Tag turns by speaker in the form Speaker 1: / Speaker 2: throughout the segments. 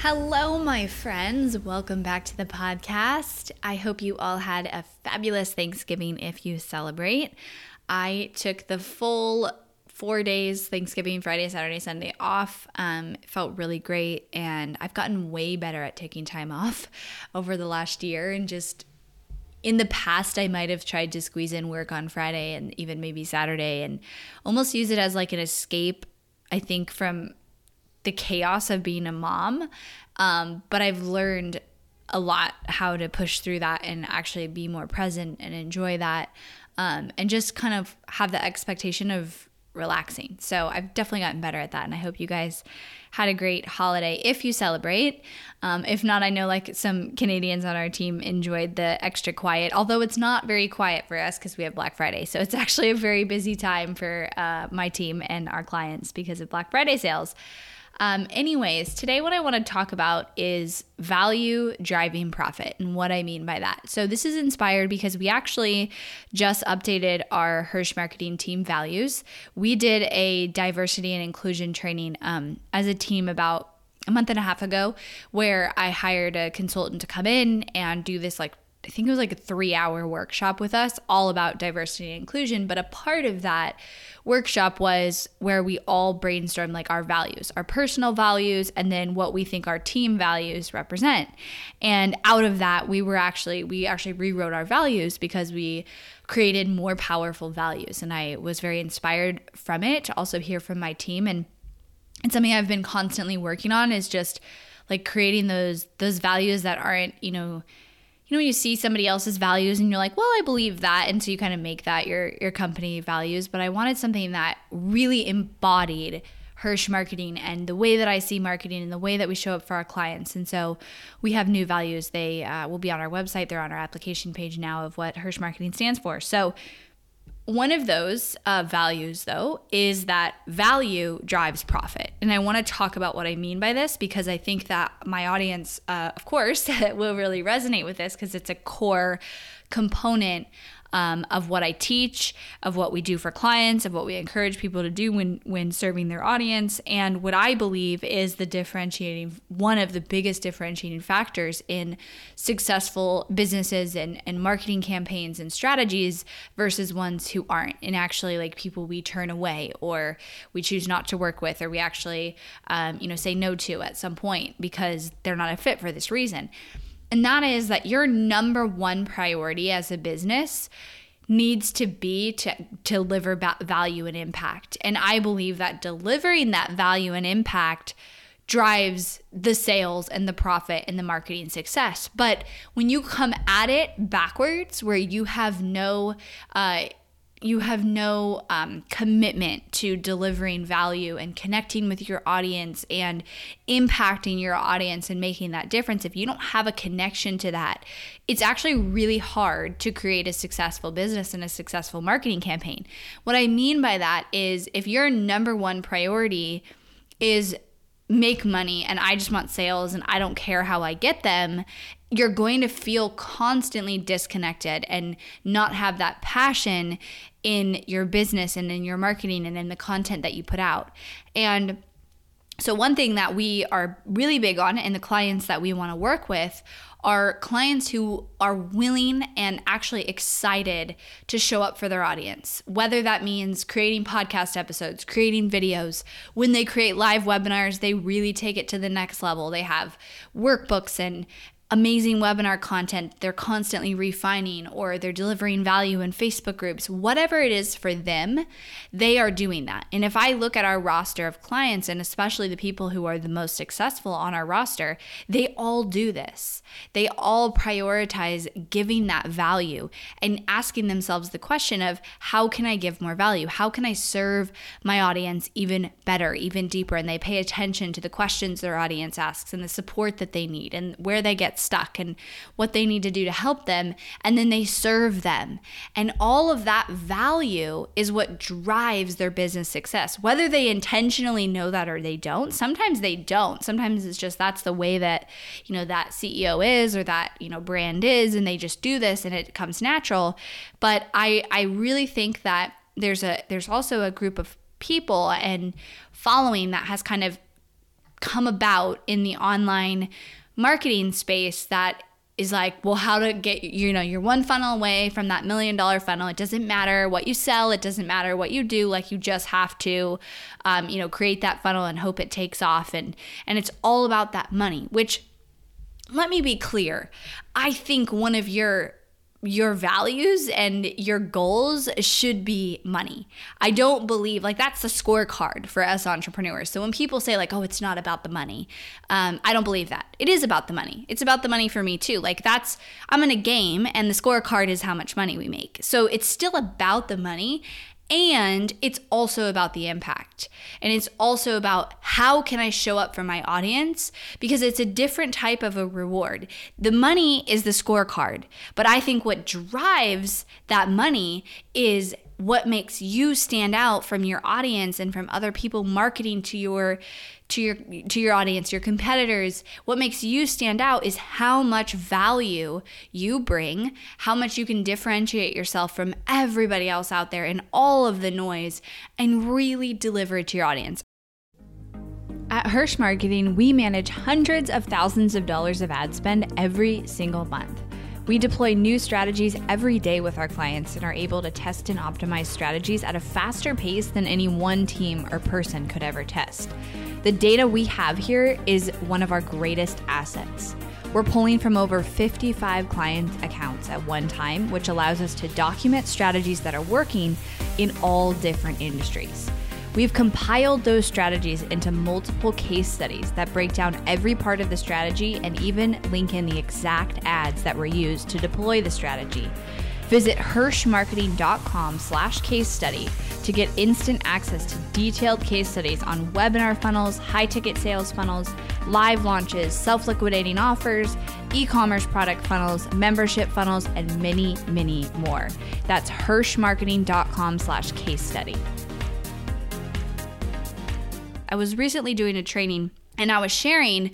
Speaker 1: Hello, my friends. Welcome back to the podcast. I hope you all had a fabulous Thanksgiving if you celebrate. I took the full four days Thanksgiving, Friday, Saturday, Sunday off. Um, felt really great. And I've gotten way better at taking time off over the last year. And just in the past, I might have tried to squeeze in work on Friday and even maybe Saturday and almost use it as like an escape, I think, from the chaos of being a mom. Um, but I've learned a lot how to push through that and actually be more present and enjoy that. Um, and just kind of have the expectation of relaxing. So I've definitely gotten better at that. And I hope you guys had a great holiday if you celebrate. Um, if not, I know like some Canadians on our team enjoyed the extra quiet, although it's not very quiet for us because we have Black Friday. So it's actually a very busy time for uh, my team and our clients because of Black Friday sales. Um, anyways, today what I want to talk about is value driving profit and what I mean by that. So, this is inspired because we actually just updated our Hirsch marketing team values. We did a diversity and inclusion training um, as a team about a month and a half ago where I hired a consultant to come in and do this like I think it was like a three hour workshop with us all about diversity and inclusion. But a part of that workshop was where we all brainstormed like our values, our personal values, and then what we think our team values represent. And out of that, we were actually, we actually rewrote our values because we created more powerful values. And I was very inspired from it to also hear from my team. And it's something I've been constantly working on is just like creating those those values that aren't, you know, you know when you see somebody else's values and you're like well i believe that and so you kind of make that your your company values but i wanted something that really embodied Hirsch marketing and the way that I see marketing and the way that we show up for our clients. And so we have new values. They uh, will be on our website. They're on our application page now of what Hirsch marketing stands for. So one of those uh, values, though, is that value drives profit. And I want to talk about what I mean by this because I think that my audience, uh, of course, will really resonate with this because it's a core component um, of what I teach, of what we do for clients, of what we encourage people to do when when serving their audience, and what I believe is the differentiating one of the biggest differentiating factors in successful businesses and, and marketing campaigns and strategies versus ones who aren't, and actually like people we turn away or we choose not to work with or we actually um, you know say no to at some point because they're not a fit for this reason. And that is that your number one priority as a business needs to be to, to deliver value and impact. And I believe that delivering that value and impact drives the sales and the profit and the marketing success. But when you come at it backwards, where you have no uh, you have no um, commitment to delivering value and connecting with your audience and impacting your audience and making that difference, if you don't have a connection to that, it's actually really hard to create a successful business and a successful marketing campaign. What I mean by that is if your number one priority is make money and I just want sales and I don't care how I get them, you're going to feel constantly disconnected and not have that passion in your business and in your marketing and in the content that you put out. And So, one thing that we are really big on, and the clients that we want to work with are clients who are willing and actually excited to show up for their audience, whether that means creating podcast episodes, creating videos. When they create live webinars, they really take it to the next level. They have workbooks and amazing webinar content they're constantly refining or they're delivering value in Facebook groups, whatever it is for them, they are doing that. And if I look at our roster of clients and especially the people who are the most successful on our roster, they all do this. They all prioritize giving that value and asking themselves the question of how can I give more value? How can I serve my audience even better, even deeper? And they pay attention to the questions their audience asks and the support that they need and where they get stuck and what they need to do to help them. And then they serve them. And all of that value is what drives their business success, whether they intentionally know that or they don't. Sometimes they don't. Sometimes it's just that's the way that, you know, that CEO is or that, you know, brand is and they just do this and it comes natural. But I I really think that there's a there's also a group of people and following that has kind of come about in the online marketing space that is like, well, how to get, you know, you're one funnel away from that million dollar funnel. It doesn't matter what you sell, it doesn't matter what you do. Like you just have to, um, you know, create that funnel and hope it takes off. And and it's all about that money. Which, let me be clear, I think one of your your values and your goals should be money. I don't believe like that's the scorecard for us entrepreneurs. So when people say like, "Oh, it's not about the money," um, I don't believe that. It is about the money. It's about the money for me too. Like that's I'm in a game, and the scorecard is how much money we make. So it's still about the money, and it's also about the impact. And it's also about how can I show up for my audience because it's a different type of a reward. The money is the scorecard, but I think what drives that money is what makes you stand out from your audience and from other people marketing to your to your to your audience your competitors what makes you stand out is how much value you bring how much you can differentiate yourself from everybody else out there and all of the noise and really deliver it to your audience at Hirsch Marketing, we manage hundreds of thousands of dollars of ad spend every single month. We deploy new strategies every day with our clients and are able to test and optimize strategies at a faster pace than any one team or person could ever test. The data we have here is one of our greatest assets. We're pulling from over 55 client accounts at one time, which allows us to document strategies that are working in all different industries. We've compiled those strategies into multiple case studies that break down every part of the strategy and even link in the exact ads that were used to deploy the strategy. Visit hirschmarketing.com slash case study to get instant access to detailed case studies on webinar funnels, high ticket sales funnels, live launches, self liquidating offers, e commerce product funnels, membership funnels, and many, many more. That's hirschmarketing.com slash case study. I was recently doing a training and I was sharing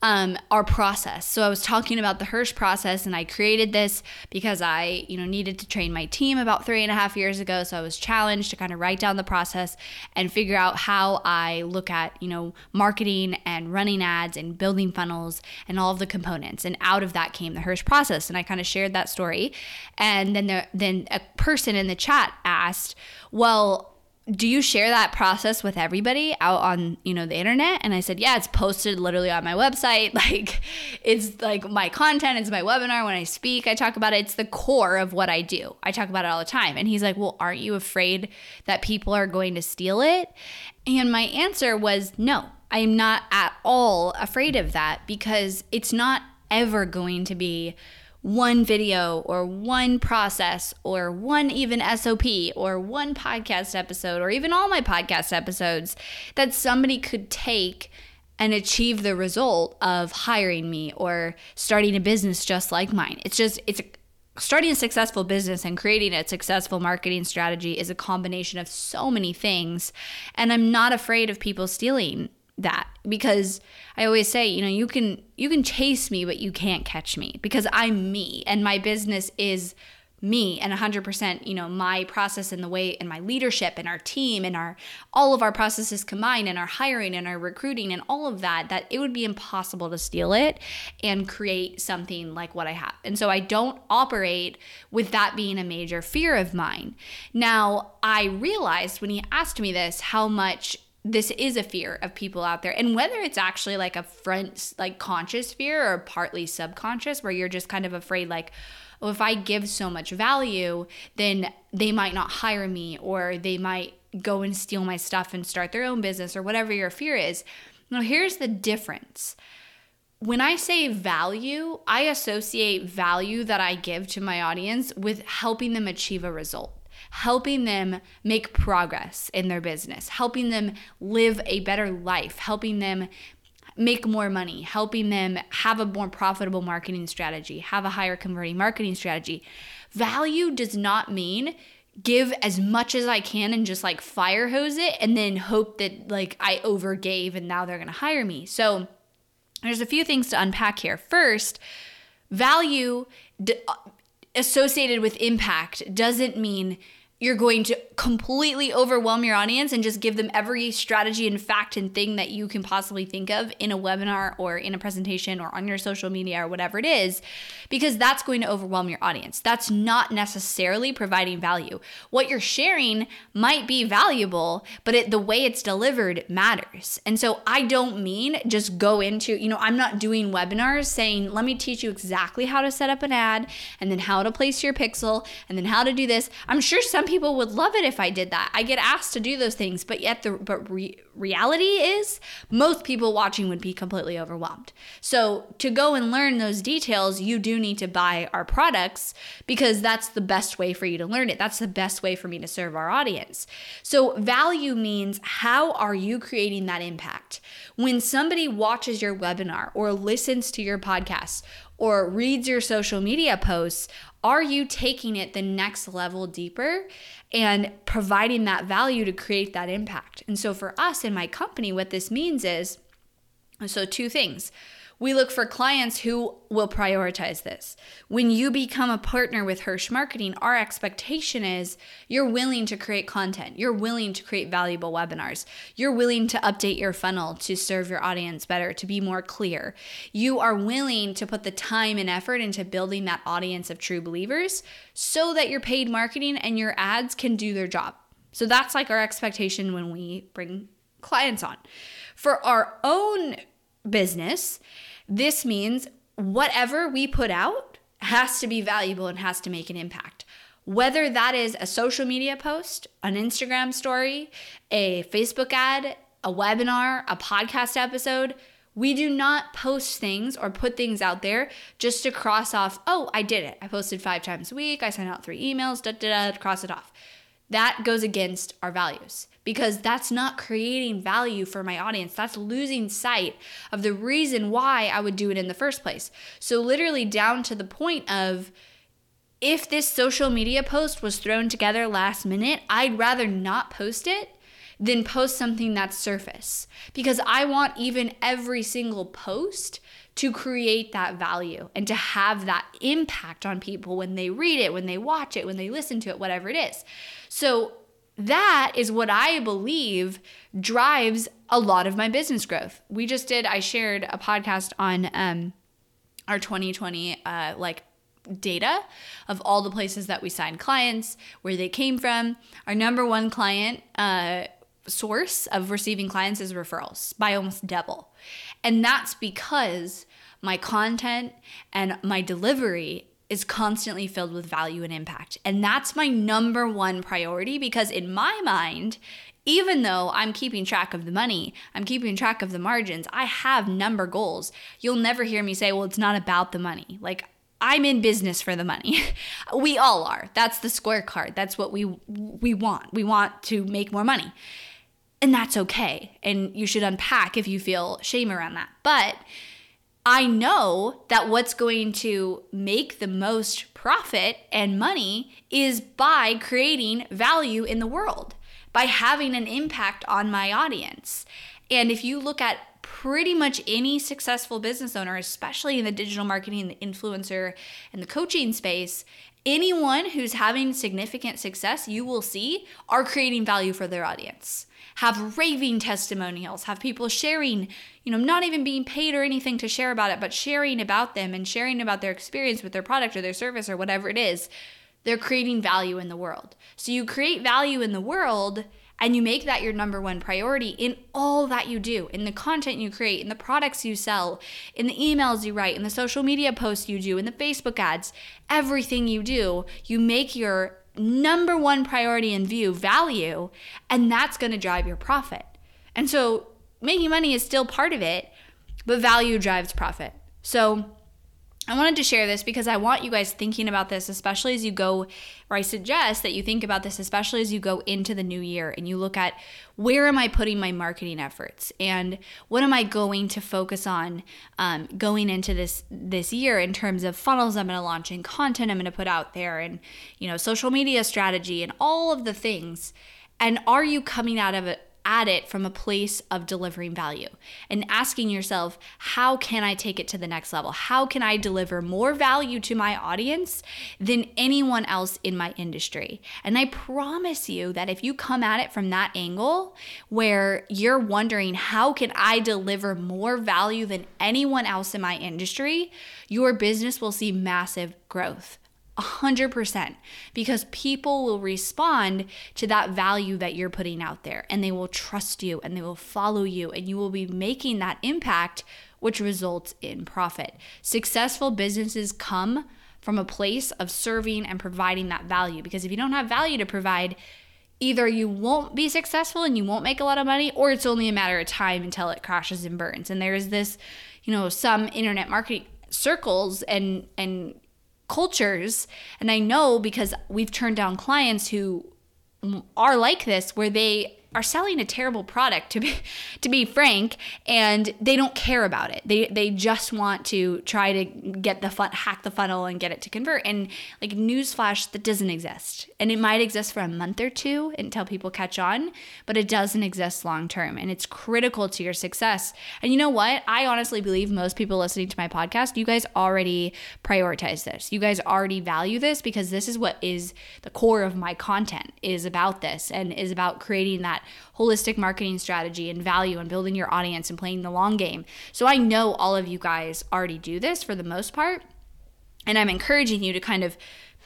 Speaker 1: um, our process. So I was talking about the Hirsch process, and I created this because I, you know, needed to train my team about three and a half years ago. So I was challenged to kind of write down the process and figure out how I look at, you know, marketing and running ads and building funnels and all of the components. And out of that came the Hirsch process, and I kind of shared that story. And then there, then a person in the chat asked, "Well." Do you share that process with everybody out on you know the internet? And i said yeah it's posted literally on my website. Like it's like my content it's my webinar when i speak i talk about it. It's the core of what i do. I talk about it all the time. And he's like well aren't you afraid that people are going to steal it? And my answer was no i am not at all afraid of that because it's not ever going to be one video or one process or one even SOP or one podcast episode or even all my podcast episodes that somebody could take and achieve the result of hiring me or starting a business just like mine. It's just, it's starting a successful business and creating a successful marketing strategy is a combination of so many things. And I'm not afraid of people stealing that because I always say, you know, you can you can chase me but you can't catch me because I'm me and my business is me and 100% you know my process and the way and my leadership and our team and our all of our processes combined and our hiring and our recruiting and all of that that it would be impossible to steal it and create something like what I have. And so I don't operate with that being a major fear of mine. Now, I realized when he asked me this how much this is a fear of people out there and whether it's actually like a front like conscious fear or partly subconscious where you're just kind of afraid like well, if I give so much value, then they might not hire me or they might go and steal my stuff and start their own business or whatever your fear is. Now, here's the difference. When I say value, I associate value that I give to my audience with helping them achieve a result helping them make progress in their business, helping them live a better life, helping them make more money, helping them have a more profitable marketing strategy, have a higher converting marketing strategy. Value does not mean give as much as I can and just like fire hose it and then hope that like I overgave and now they're going to hire me. So there's a few things to unpack here. First, value uh, associated with impact doesn't mean you're going to completely overwhelm your audience and just give them every strategy and fact and thing that you can possibly think of in a webinar or in a presentation or on your social media or whatever it is, because that's going to overwhelm your audience. That's not necessarily providing value. What you're sharing might be valuable, but it, the way it's delivered matters. And so I don't mean just go into, you know, I'm not doing webinars saying, let me teach you exactly how to set up an ad and then how to place your pixel and then how to do this. I'm sure some some people would love it if I did that. I get asked to do those things, but yet the but re, reality is most people watching would be completely overwhelmed. So to go and learn those details, you do need to buy our products because that's the best way for you to learn it. That's the best way for me to serve our audience. So value means how are you creating that impact? When somebody watches your webinar or listens to your podcast or reads your social media posts, are you taking it the next level deeper and providing that value to create that impact? And so for us in my company, what this means is so two things. We look for clients who will prioritize this. When you become a partner with Hirsch Marketing, our expectation is you're willing to create content, you're willing to create valuable webinars, you're willing to update your funnel to serve your audience better, to be more clear. You are willing to put the time and effort into building that audience of true believers so that your paid marketing and your ads can do their job. So that's like our expectation when we bring clients on. For our own business, this means whatever we put out has to be valuable and has to make an impact. Whether that is a social media post, an Instagram story, a Facebook ad, a webinar, a podcast episode, we do not post things or put things out there just to cross off, oh, I did it. I posted five times a week. I sent out three emails, da da da, cross it off. That goes against our values because that's not creating value for my audience. That's losing sight of the reason why I would do it in the first place. So, literally, down to the point of if this social media post was thrown together last minute, I'd rather not post it than post something that's surface because I want even every single post to create that value and to have that impact on people when they read it, when they watch it, when they listen to it, whatever it is. So, that is what I believe drives a lot of my business growth. We just did, I shared a podcast on um, our 2020 uh, like data of all the places that we signed clients, where they came from. Our number one client uh, source of receiving clients is referrals by almost double. And that's because my content and my delivery is constantly filled with value and impact. And that's my number one priority because, in my mind, even though I'm keeping track of the money, I'm keeping track of the margins, I have number goals. You'll never hear me say, well, it's not about the money. Like, I'm in business for the money. we all are. That's the square card. That's what we we want. We want to make more money. And that's okay. And you should unpack if you feel shame around that. But I know that what's going to make the most profit and money is by creating value in the world, by having an impact on my audience. And if you look at pretty much any successful business owner, especially in the digital marketing, the influencer, and the coaching space, anyone who's having significant success, you will see, are creating value for their audience. Have raving testimonials, have people sharing, you know, not even being paid or anything to share about it, but sharing about them and sharing about their experience with their product or their service or whatever it is. They're creating value in the world. So you create value in the world and you make that your number one priority in all that you do, in the content you create, in the products you sell, in the emails you write, in the social media posts you do, in the Facebook ads, everything you do, you make your number one priority in view value, and that's going to drive your profit. And so making money is still part of it, but value drives profit. So I wanted to share this because I want you guys thinking about this, especially as you go, or I suggest that you think about this, especially as you go into the new year and you look at where am I putting my marketing efforts and what am I going to focus on um, going into this this year in terms of funnels I'm going to launch and content I'm going to put out there and you know social media strategy and all of the things. And are you coming out of it at it from a place of delivering value and asking yourself, how can I take it to the next level? How can I deliver more value to my audience than anyone else in my industry? And I promise you that if you come at it from that angle where you're wondering, how can I deliver more value than anyone else in my industry? Your business will see massive growth. 100% because people will respond to that value that you're putting out there and they will trust you and they will follow you and you will be making that impact which results in profit. Successful businesses come from a place of serving and providing that value because if you don't have value to provide either you won't be successful and you won't make a lot of money or it's only a matter of time until it crashes and burns. And there's this, you know, some internet marketing circles and and cultures and i know because we've turned down clients who are like this where they are selling a terrible product to be to be frank and they don't care about it. They they just want to try to get the fun hack the funnel and get it to convert. And like newsflash that doesn't exist. And it might exist for a month or two until people catch on but it doesn't exist long term. And it's critical to your success. And you know what? I honestly believe most people listening to my podcast you guys already prioritize this. You guys already value this because this is what is the core of my content is about this and is about creating that holistic marketing strategy and value and building your audience and playing the long game. So I know all of you guys already do this for the most part. And I'm encouraging you to kind of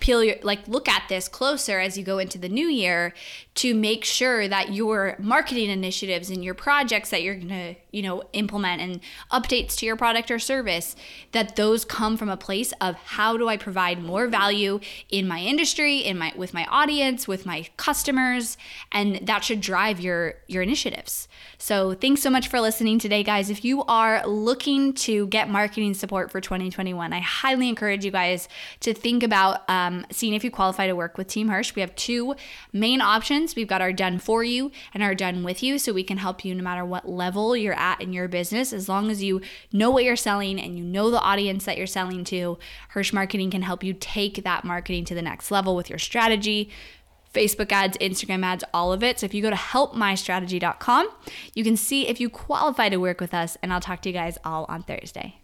Speaker 1: peel your like look at this closer as you go into the new year to make sure that your marketing initiatives and your projects that you're going to you know implement and updates to your product or service that those come from a place of how do i provide more value in my industry in my with my audience with my customers and that should drive your your initiatives. So thanks so much for listening today guys. If you are looking to get marketing support for 2021 i highly encourage you guys to think about um, seeing if you qualify to work with team hirsch. We have two main options. We've got our done for you and our done with you so we can help you no matter what level you're at in your business. As long as you know what you're selling and you know the audience that you're selling to, Hirsch Marketing can help you take that marketing to the next level with your strategy. Facebook ads, Instagram ads, all of it. So if you go to helpmystrategy.com, you can see if you qualify to work with us, and I'll talk to you guys all on Thursday.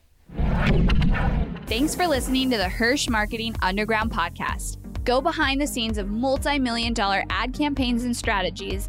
Speaker 1: Thanks for listening to the Hirsch Marketing Underground podcast. Go behind the scenes of multi million dollar ad campaigns and strategies